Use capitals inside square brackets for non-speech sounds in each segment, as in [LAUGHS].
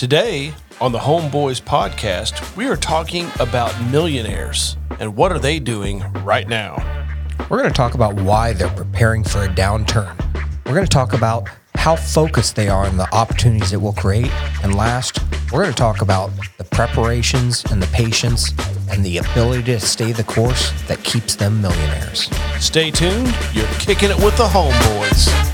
Today on the Homeboys podcast, we are talking about millionaires and what are they doing right now. We're going to talk about why they're preparing for a downturn. We're going to talk about how focused they are on the opportunities it will create. And last, we're going to talk about the preparations and the patience and the ability to stay the course that keeps them millionaires. Stay tuned. You're kicking it with the Homeboys.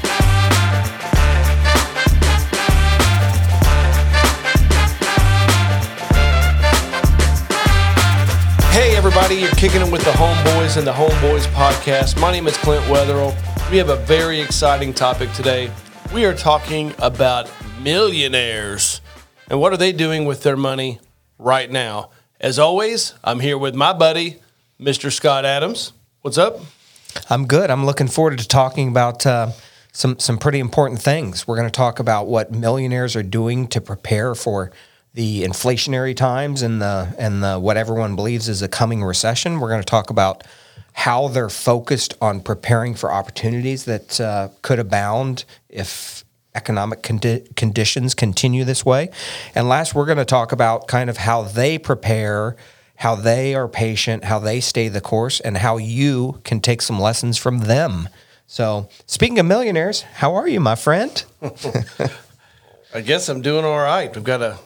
Hey, everybody, you're kicking it with the Homeboys and the Homeboys podcast. My name is Clint Wetherell. We have a very exciting topic today. We are talking about millionaires and what are they doing with their money right now. As always, I'm here with my buddy, Mr. Scott Adams. What's up? I'm good. I'm looking forward to talking about uh, some some pretty important things. We're going to talk about what millionaires are doing to prepare for the inflationary times and the and the what everyone believes is a coming recession. We're going to talk about how they're focused on preparing for opportunities that uh, could abound if economic condi- conditions continue this way. And last, we're going to talk about kind of how they prepare, how they are patient, how they stay the course, and how you can take some lessons from them. So, speaking of millionaires, how are you, my friend? [LAUGHS] I guess I'm doing all right. I've got a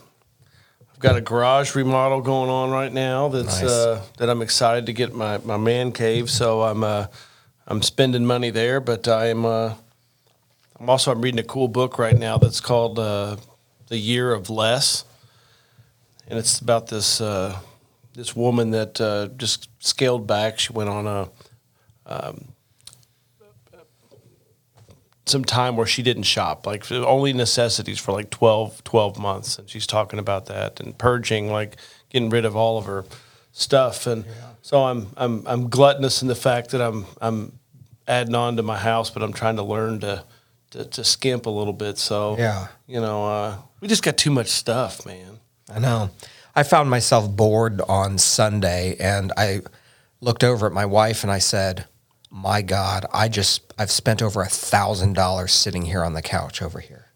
got a garage remodel going on right now that's Nice. uh, that I'm excited to get my, my man cave. So I'm uh, I'm spending money there, but I'm uh, I'm also I'm reading a cool book right now that's called uh, The Year of Less, and it's about this uh, this woman that uh, just scaled back. She went on a some time where she didn't shop, like only necessities for like 12, 12 months. And she's talking about that and purging, like getting rid of all of her stuff. And so I'm, I'm, I'm gluttonous in the fact that I'm, I'm adding on to my house, but I'm trying to learn to, to, to skimp a little bit. So, Yeah. you know, uh, we just got too much stuff, man. I know. I found myself bored on Sunday and I looked over at my wife and I said, My God, I just, I've spent over a thousand dollars sitting here on the couch over here.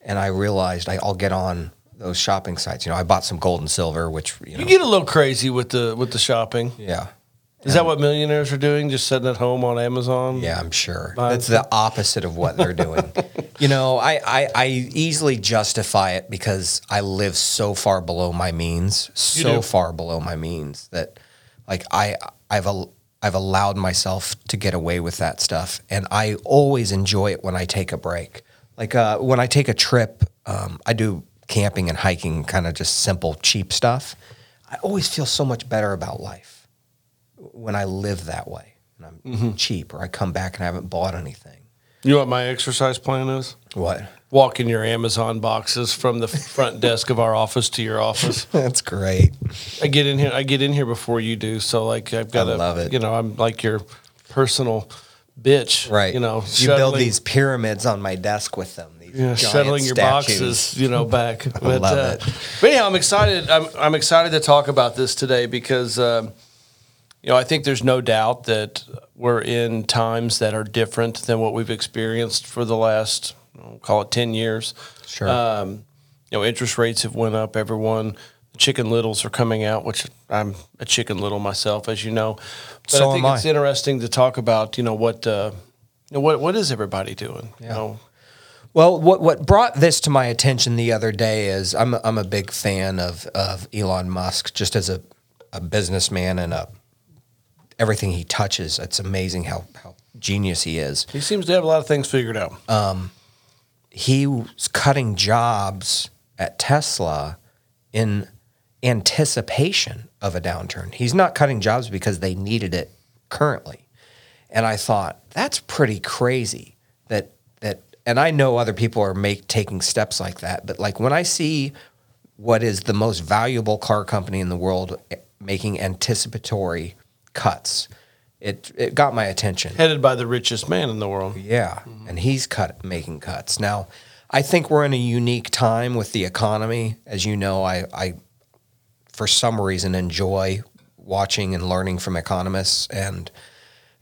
And I realized I, I'll get on those shopping sites. You know, I bought some gold and silver, which, you know, You get a little crazy with the, with the shopping. yeah. Is that what millionaires are doing? Just sitting at home on Amazon? Yeah, I'm sure. Buying That's the opposite of what they're doing. [LAUGHS] you know, I, I, I easily justify it because I live so far below my means, so far below my means that like I I've al- I've allowed myself to get away with that stuff and I always enjoy it when I take a break. Like uh, when I take a trip, um, I do camping and hiking, kind of just simple, cheap stuff. I always feel so much better about life when I live that way. And I'm Mm-hmm. cheap, or I come back and I haven't bought anything. You know what my exercise plan is? What? walking your Amazon boxes from the front desk of our office to your office. [LAUGHS] That's great. I get in here. I get in here before you do. So like I've got to love it. You know, I'm like your personal bitch. Right. You know, you build these pyramids on my desk with them. These Yeah, shuttling your statues. boxes, you know, back. [LAUGHS] but, love uh, it. But anyhow, I'm excited. I'm, I'm excited to talk about this today because, um, you know, I think there's no doubt that we're in times that are different than what we've experienced for the last, I'll call it 10 years. Sure. Um, you know, interest rates have went up. Everyone, Chicken Littles are coming out, which I'm a Chicken Little myself, as you know. But So I think it's interesting to talk about, you know, what, uh, you know, what, what is everybody doing? You know, Well, what what brought this to my attention the other day is I'm a, I'm a big fan of of Elon Musk just as a, a businessman and a everything he touches. It's amazing how how genius he is. he seems to have a lot of things figured out. he was cutting jobs at Tesla in anticipation of a downturn. He's not cutting jobs because they needed it currently. And I thought that's pretty crazy that that and I know other people are make taking steps like that, but like when I see what is the most valuable car company in the world eh, making anticipatory cuts, it it got my attention. headed by the richest man in the world. Yeah, and he's cut making cuts now. I think we're in a unique time with the economy. As you know, I, I for some reason enjoy watching and learning from economists, and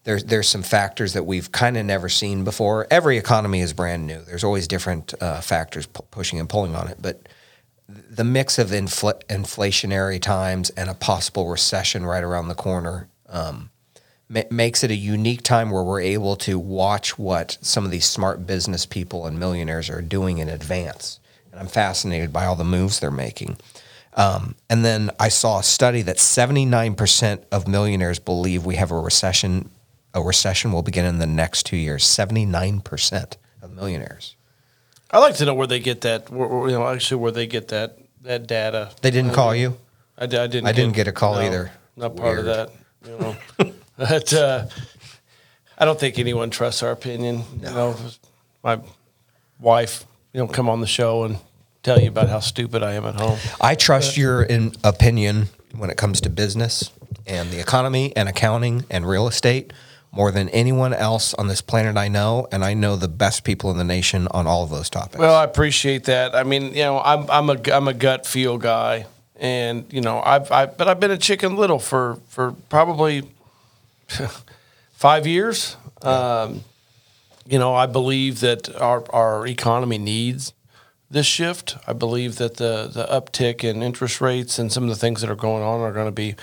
there's there's some factors that we've kind of never seen before. Every economy is brand new. There's always different uh, factors pu- pushing and pulling on it, but the mix of infl- inflationary times and a possible recession right around the corner um, ma- makes it a unique time where we're able to watch what some of these smart business people and millionaires are doing in advance. And I'm fascinated by all the moves they're making. Um, and then I saw a study that 79% of millionaires believe we have a recession. A recession will begin in the next two years. 79% of millionaires. I like to know where they get that. Where, you know, actually, where they get that that data. They didn't call you? I, I didn't. I didn't get a call either. Not part of that. You know, [LAUGHS] but uh, I don't think anyone trusts our opinion. You know, my wife, you know, come on the show and tell you about how stupid I am at home. I trust your in opinion when it comes to business and the economy and accounting and real estate more than anyone else on this planet I know, and I know the best people in the nation on all of those topics. Well, I appreciate that. I mean, you know, I'm I'm a I'm a gut feel guy, and you know, I've I but I've been a Chicken Little for for probably [LAUGHS] five years. Um, you know, I believe that our our economy needs this shift. I believe that the the uptick in interest rates and some of the things that are going on are going to be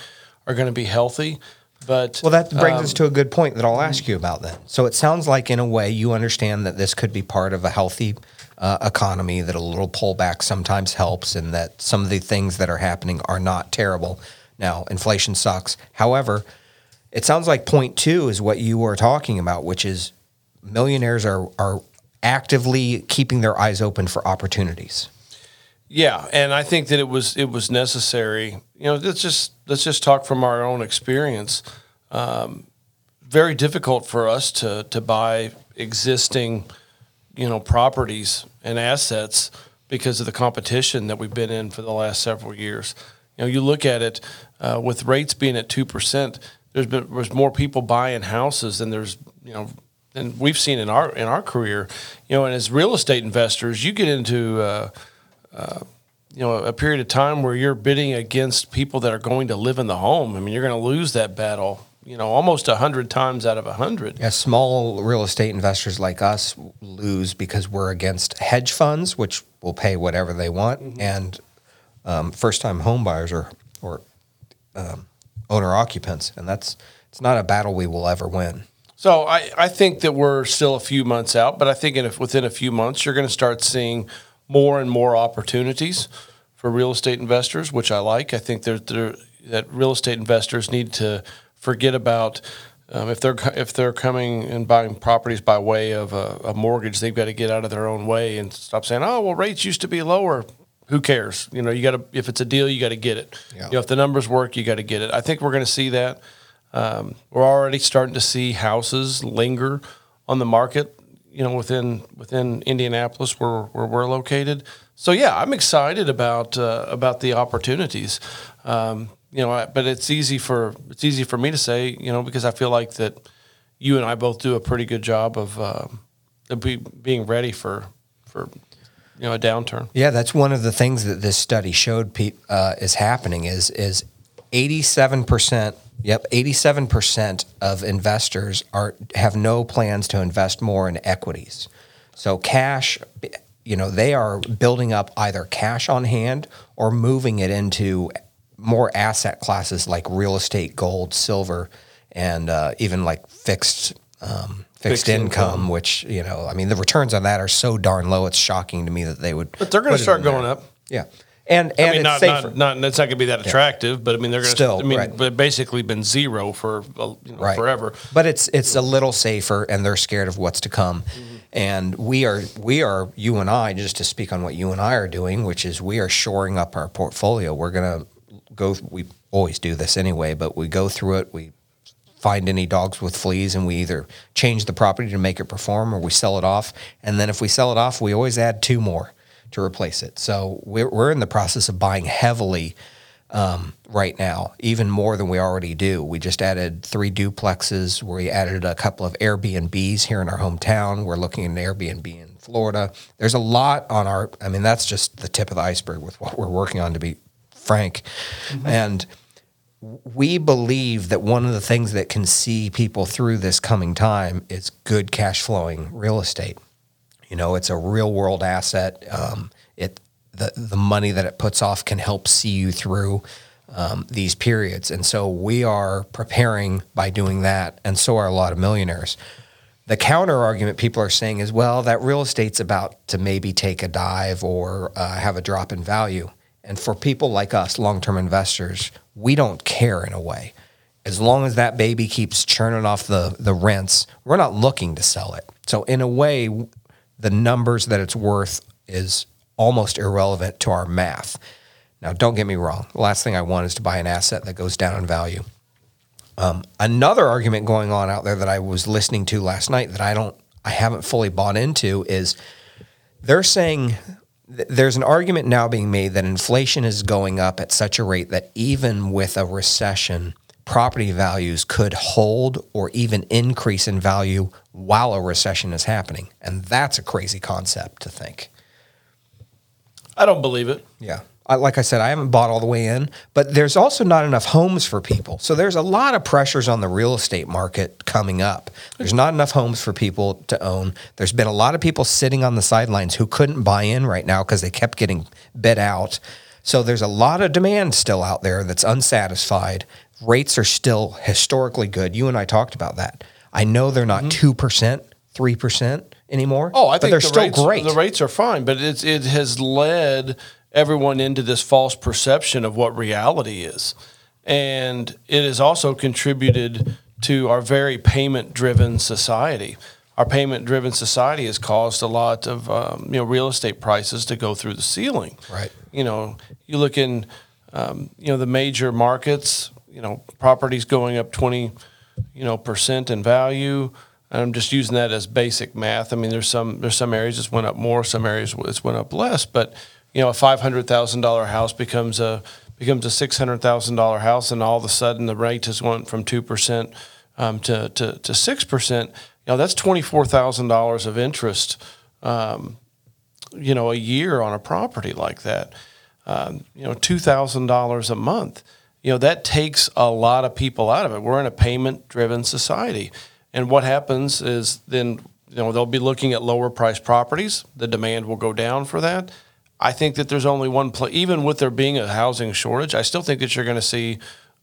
are going to be healthy. But Well, that brings um, us to a good point that I'll ask you about then. So it sounds like, in a way, you understand that this could be part of a healthy uh, economy, that a little pullback sometimes helps, and that some of the things that are happening are not terrible. Now, inflation sucks. However, it sounds like point two is what you were talking about, which is millionaires are, are actively keeping their eyes open for opportunities. Yeah, and I think that it was it was necessary. You know, let's just let's just talk from our own experience. Um, very difficult for us to to buy existing, you know, properties and assets because of the competition that we've been in for the last several years. You know, you look at it uh, with rates being at two percent. There's been there's more people buying houses than there's you know than we've seen in our in our career. You know, and as real estate investors, you get into uh, you know a period of time where you're bidding against people that are going to live in the home. I mean, you're going to lose that battle. You know, almost a hundred times out of a hundred. Yeah, small real estate investors like us lose because we're against hedge funds, which will pay whatever they want, and um, first-time home buyers or or um, owner occupants, and that's it's not a battle we will ever win. So I, I think that we're still a few months out, but I think in a, within a few months you're going to start seeing more and more opportunities for real estate investors, which I like. I think there, there, that real estate investors need to forget about um, if they're if they're coming and buying properties by way of a, a mortgage, they've got to get out of their own way and stop saying, "Oh, well, rates used to be lower." Who cares? You know, you got to if it's a deal, you got to get it. Yeah. You know, if the numbers work, you got to get it. I think we're going to see that. Um, we're already starting to see houses linger on the market, you know, within within Indianapolis where, where we're located. So yeah, I'm excited about uh, about the opportunities. Um, you know, but it's easy for it's easy for me to say, you know, because I feel like that you and I both do a pretty good job of, um be, being ready for for you know a downturn. Yeah, that's one of the things that this study showed pe- uh, is happening is is eighty seven percent. Yep, eighty seven percent of investors are have no plans to invest more in equities. So cash, you know, they are building up either cash on hand or moving it into more asset classes like real estate, gold, silver, and uh, even like fixed. Um, Fixed, Fixed income, income. which you know, I mean, the returns on that are so darn low. It's shocking to me that they would. But they're going to start in there. going up. Yeah, and and I mean, it's not, safer. not not it's not going to be that attractive, but I mean they're going to. Still, I mean, right. they've basically been zero for uh, you know, right. forever. But it's it's a little safer, and they're scared of what's to come. Mm-hmm. And we are we are you and I just to speak on what you and I are doing, which is we are shoring up our portfolio. We're gonna go. We always do this anyway, but we go through it. We find any dogs with fleas, and we either change the property to make it perform, or we sell it off. And then if we sell it off, we always add two more to replace it. So we're we're in the process of buying heavily um, right now, even more than we already do. We just added three duplexes. We added a couple of Airbnbs here in our hometown. We're looking at an Airbnb in Florida. There's a lot on our. I mean, that's just the tip of the iceberg with what we're working on. To be frank, and we believe that one of the things that can see people through this coming time is good cash flowing real estate. You know, it's a real world asset. Um, it the the money that it puts off can help see you through um, these periods. And so we are preparing by doing that, and so are a lot of millionaires. The counter argument people are saying is, well, that real estate's about to maybe take a dive or uh, have a drop in value. And for people like us, long term investors, we don't care in a way. As long as that baby keeps churning off the, the rents, we're not looking to sell it. So, in a way, the numbers that it's worth is almost irrelevant to our math. Now, don't get me wrong. The last thing I want is to buy an asset that goes down in value. Um, another argument going on out there that I was listening to last night that I don't, I haven't fully bought into is they're saying th- there's an argument now being made that inflation is going up at such a rate that even with a recession, property values could hold or even increase in value while a recession is happening. And that's a crazy concept to think. I don't believe it. Yeah. I, like I said, I haven't bought all the way in, but there's also not enough homes for people. So there's a lot of pressures on the real estate market coming up. There's not enough homes for people to own. There's been a lot of people sitting on the sidelines who couldn't buy in right now because they kept getting bid out. So there's a lot of demand still out there that's unsatisfied. Rates are still historically good. You and I talked about that. I know they're not mm-hmm. 2%, 3% anymore. Oh, I but think they're the still rates, great. The rates are fine, but it's it has led everyone into this false perception of what reality is, and it has also contributed to our very payment-driven society. Our payment-driven society has caused a lot of um, you know real estate prices to go through the ceiling. Right. You know, you look in um, you know the major markets. You know, properties going up twenty you know percent in value. I'm just using that as basic math. I mean, there's some there's some areas it's went up more, some areas it's went up less. But you know, a five hundred thousand dollar house becomes a becomes a six hundred thousand dollar house, and all of a sudden the rate has went from two percent um, to to six percent. You know, that's twenty four thousand dollars of interest. Um, you know, a year on a property like that. Um, you know, two thousand dollars a month. You know, that takes a lot of people out of it. We're in a payment driven society. And what happens is then, you know, they'll be looking at lower priced properties. The demand will go down for that. I think that there's only one place, even with there being a housing shortage, I still think that you're going to see,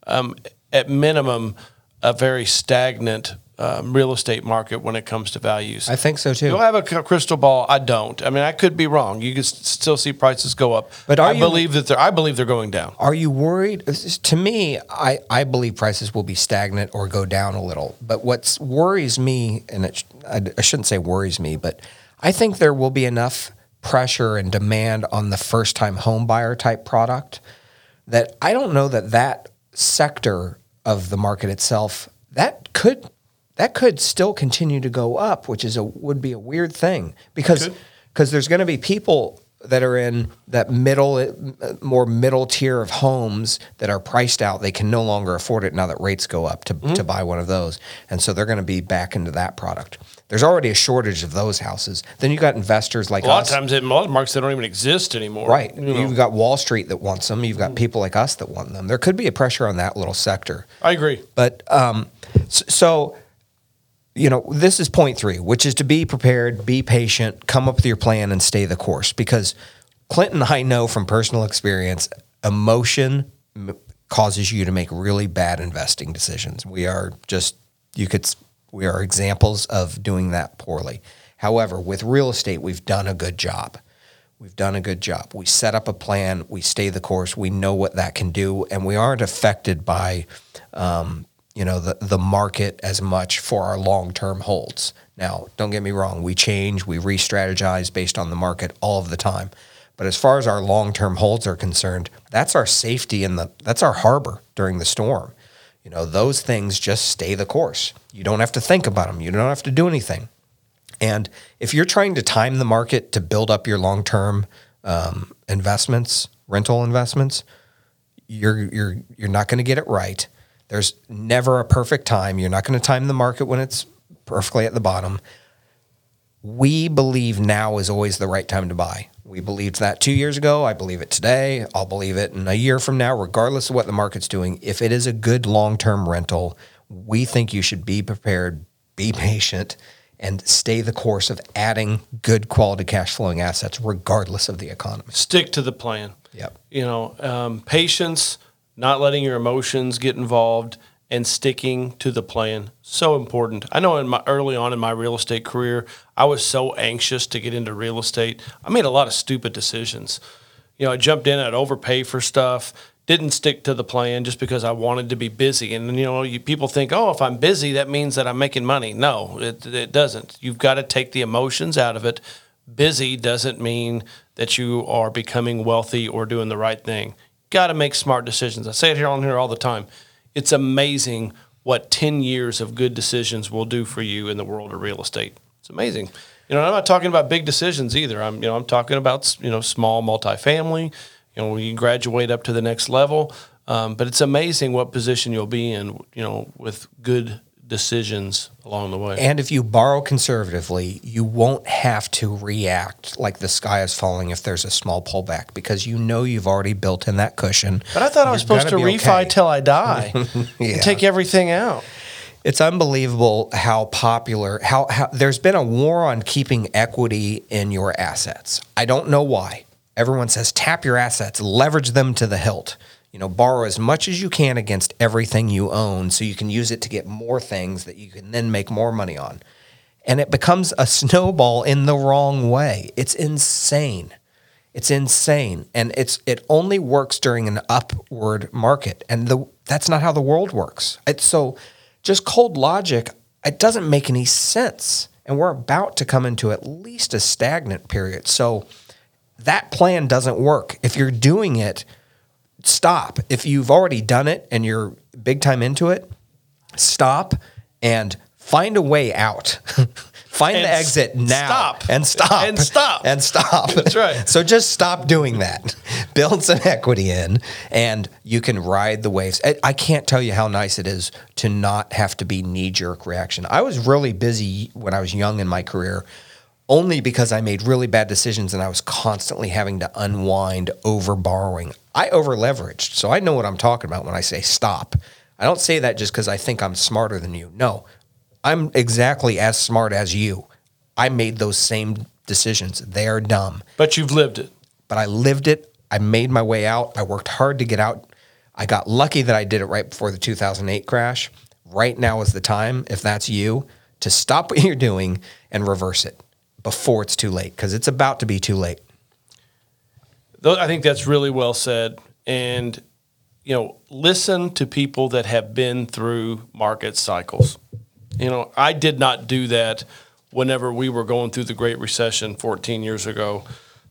um, at minimum, a very stagnant um, real estate market when it comes to values. I think so too. I have a crystal ball? I don't. I mean, I could be wrong. You could still see prices go up, But are I you- believe that they're. I believe they're going down. Are you worried? To me, I, I believe prices will be stagnant or go down a little. But what worries me, and it, I, I shouldn't say worries me, but I think there will be enough pressure and demand on the first time home buyer type product that I don't know that that sector of the market itself that could that could still continue to go up, which is a would be a weird thing because because there's going to be people that are in that middle uh, more middle tier of homes that are priced out they can no longer afford it now that rates go up to, Mm-hmm. to buy one of those. And so they're going to be back into that product. There's already a shortage of those houses. Then you got investors like A lot us of times, in markets, they don't even exist anymore. right. You know, you've got wall street that wants them. You've got people like us that want them. There could be a pressure on that little sector. I agree. but um, so, you know, this is point three, which is to be prepared, be patient, come up with your plan, and stay the course. Because Clinton, I know from personal experience, emotion m- causes you to make really bad investing decisions. We are just you could, we are examples of doing that poorly. However, with real estate, we've done a good job. We've done a good job. We set up a plan. We stay the course. We know what that can do, and we aren't affected by, um, you know, the the market as much for our long term holds. Now, don't get me wrong. We change. We re-strategize based on the market all of the time. But as far as our long term holds are concerned, that's our safety and the that's our harbor during the storm. You know, those things just stay the course. You don't have to think about them. You don't have to do anything. And if you're trying to time the market to build up your long term um, investments, rental investments, you're you're you're not going to get it right. There's never a perfect time. You're not going to time the market when it's perfectly at the bottom. We believe now is always the right time to buy. We believed that two years ago. I believe it today. I'll believe it in a year from now, regardless of what the market's doing. If it is a good long term rental, we think you should be prepared, be patient, and stay the course of adding good quality cash flowing assets regardless of the economy. Stick to the plan. Yep. You know, um, patience, not letting your emotions get involved, and sticking to the plan so important. I know in my early on in my real estate career, I was so anxious to get into real estate. I made a lot of stupid decisions. You know, I jumped in, I'd overpay for stuff, didn't stick to the plan just because I wanted to be busy. And you know, you, people think, oh, if I'm busy, that means that I'm making money. No, it, it doesn't. You've got to take the emotions out of it. Busy doesn't mean that you are becoming wealthy or doing the right thing. Got to make smart decisions. I say it here on here all the time. It's amazing what 10 years of good decisions will do for you in the world of real estate. It's amazing. You know, I'm not talking about big decisions either. I'm, you know, I'm talking about, you know, small multifamily, you know, you graduate up to the next level. Um, but it's amazing what position you'll be in, you know, with good decisions along the way. And if you borrow conservatively, you won't have to react like the sky is falling if there's a small pullback because you know you've already built in that cushion. But I thought I was You're supposed to gonna refi okay. till I [LAUGHS] die Yeah. and take everything out. It's unbelievable how popular how, how there's been a war on keeping equity in your assets. I don't know why. Everyone says tap your assets, leverage them to the hilt. You know, borrow as much as you can against everything you own so you can use it to get more things that you can then make more money on. And it becomes a snowball in the wrong way. It's insane. It's insane, and it's it only works during an upward market, and the that's not how the world works. It's so just cold logic. It doesn't make any sense, and we're about to come into at least a stagnant period. So that plan doesn't work. If you're doing it, stop. If you've already done it and you're big time into it, stop and find a way out. [LAUGHS] find And the exit now stop. and stop And stop. [LAUGHS] and stop. That's right. So just stop doing that. [LAUGHS] Build some equity in, and you can ride the waves. I, I can't tell you how nice it is to not have to be knee jerk reaction. I was really busy when I was young in my career. Only because I made really bad decisions and I was constantly having to unwind over borrowing. I over leveraged. So I know what I'm talking about when I say stop. I don't say that just because I think I'm smarter than you. No, I'm exactly as smart as you. I made those same decisions. They're dumb, But you've lived it. but I lived it. I made my way out. I worked hard to get out. I got lucky that I did it right before the 2008 crash. Right now is the time, if that's you, to stop [LAUGHS] what you're doing and reverse it before it's too late because it's about to be too late. I think that's really well said. And, you know, listen to people that have been through market cycles. You know, I did not do that whenever we were going through the Great Recession 14 years ago.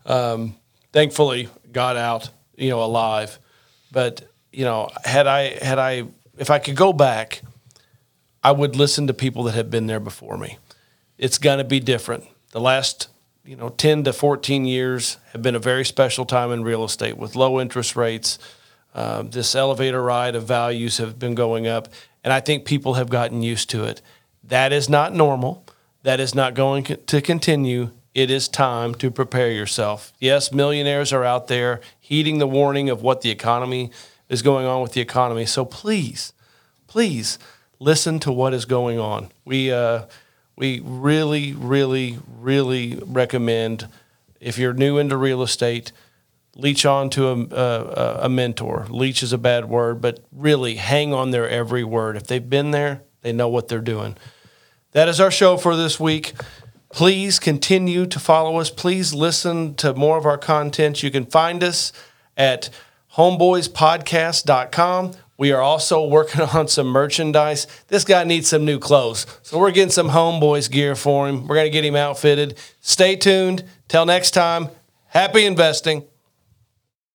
Um, thankfully, got out, you know, alive. But, you know, had I, had I, if I could go back, I would listen to people that have been there before me. It's going to be different. The last, you know, 10 to 14 years have been a very special time in real estate with low interest rates. Uh, this elevator ride of values have been going up, and I think people have gotten used to it. That is not normal. That is not going to continue. It is time to prepare yourself. Yes, millionaires are out there heeding the warning of what the economy is going on with the economy. So please, please listen to what is going on. We uh, we really, really, really recommend if you're new into real estate, leech on to a, a, a mentor. Leech is a bad word, but really hang on their every word. If they've been there, they know what they're doing. That is our show for this week. Please continue to follow us. Please listen to more of our content. You can find us at homeboyspodcast.com. We are also working [LAUGHS] on some merchandise. This guy needs some new clothes. So we're getting some homeboys gear for him. We're going to get him outfitted. Stay tuned. Till next time, happy investing.